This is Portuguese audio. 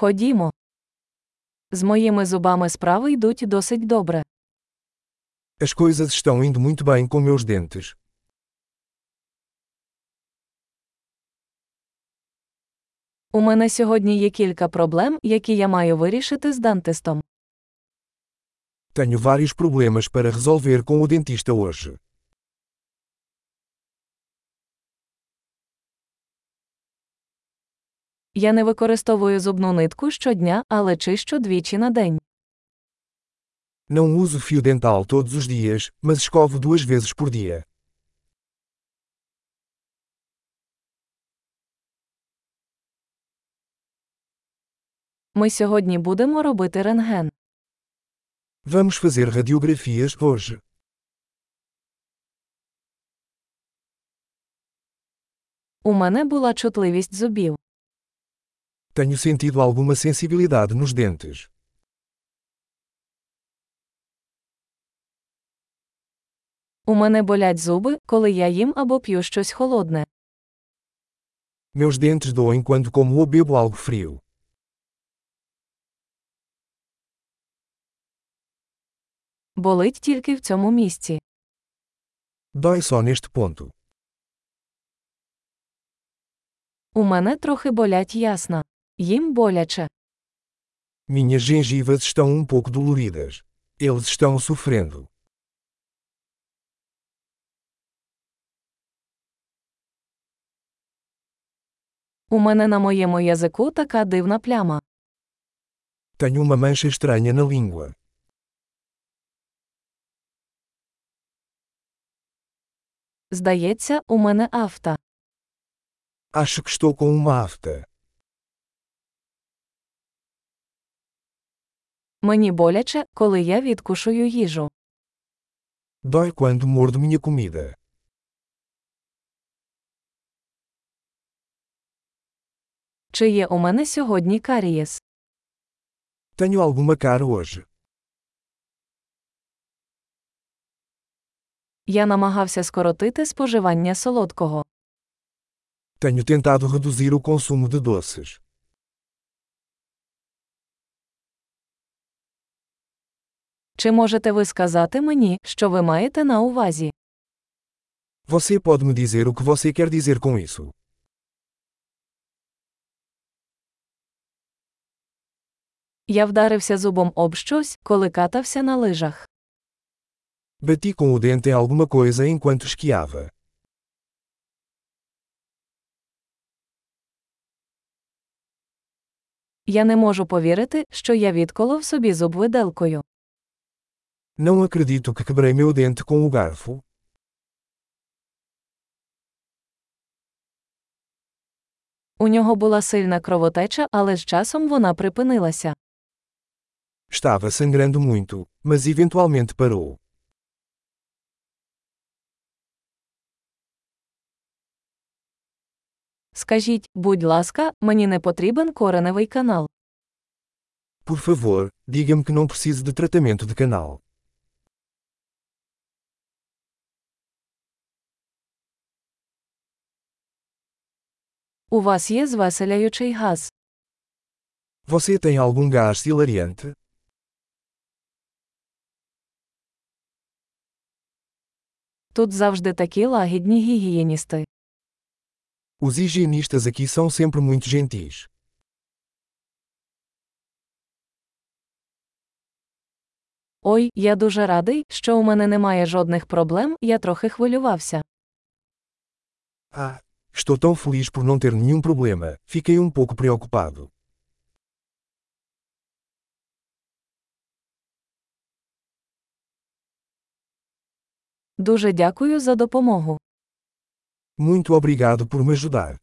Ходімо. З моїми зубами справи йдуть досить добре. As coisas estão indo muito bem com meus dentes. У мене сьогодні є кілька проблем, які я маю вирішити з дантистом. Tenho vários problemas para resolver com o dentista hoje. Я не використовую зубну нитку щодня, але чищу двічі на день. Não uso fio dental todos os dias, mas escovo duas vezes por dia. Ми сьогодні будемо робити рентген. Vamos fazer radiografias hoje. У мене була чутливість зубів. Tenho sentido alguma sensibilidade nos dentes. У мене болять зуби, коли я їм або п'ю щось холодне. Meus dentes doem quando como ou bebo algo frio. Болить тільки в цьому місці. Dói só neste ponto. У мене трохи болять ясна. Їм боляче. Minhas gengivas estão um pouco doloridas. Eles estão sofrendo. У мене на моєму язику така дивна пляма. Tenho uma mancha estranha na língua. Здається, у мене афта. Acho que estou com uma afta. Мені боляче, коли я відкушую їжу. Dói quando mordo minha comida. Чи є у мене сьогодні карієс? Tenho alguma cara hoje. Я намагався скоротити споживання солодкого. Tenho tentado reduzir o consumo de doces. Чи можете ви сказати мені, що ви маєте на увазі? Você pode me dizer o que você quer dizer com isso? Я вдарився зубом об щось, коли катався на лижах. Bati com o dente em alguma coisa enquanto esquiava. Я не можу повірити, що я відколов собі зуб виделкою. Não acredito que quebrei meu dente com o garfo. У нього була сильна кровотеча, але з часом вона припинилася. Estava sangrando muito, mas eventualmente parou. Скажіть, будь ласка, мені не потрібен кореневий канал. Por favor, diga-me que não preciso de tratamento de canal. У вас є звеселяючий газ. Você tem algum gás hilariante? Тут завжди такі лагідні гігієністи. Os higienistas aqui são sempre muito gentis. Ой, я дуже радий, що у мене немає жодних проблем, я трохи хвилювався. Ah, estou tão feliz por não ter nenhum problema, fiquei um pouco preocupado. Дуже дякую за допомогу. Muito obrigado por me ajudar.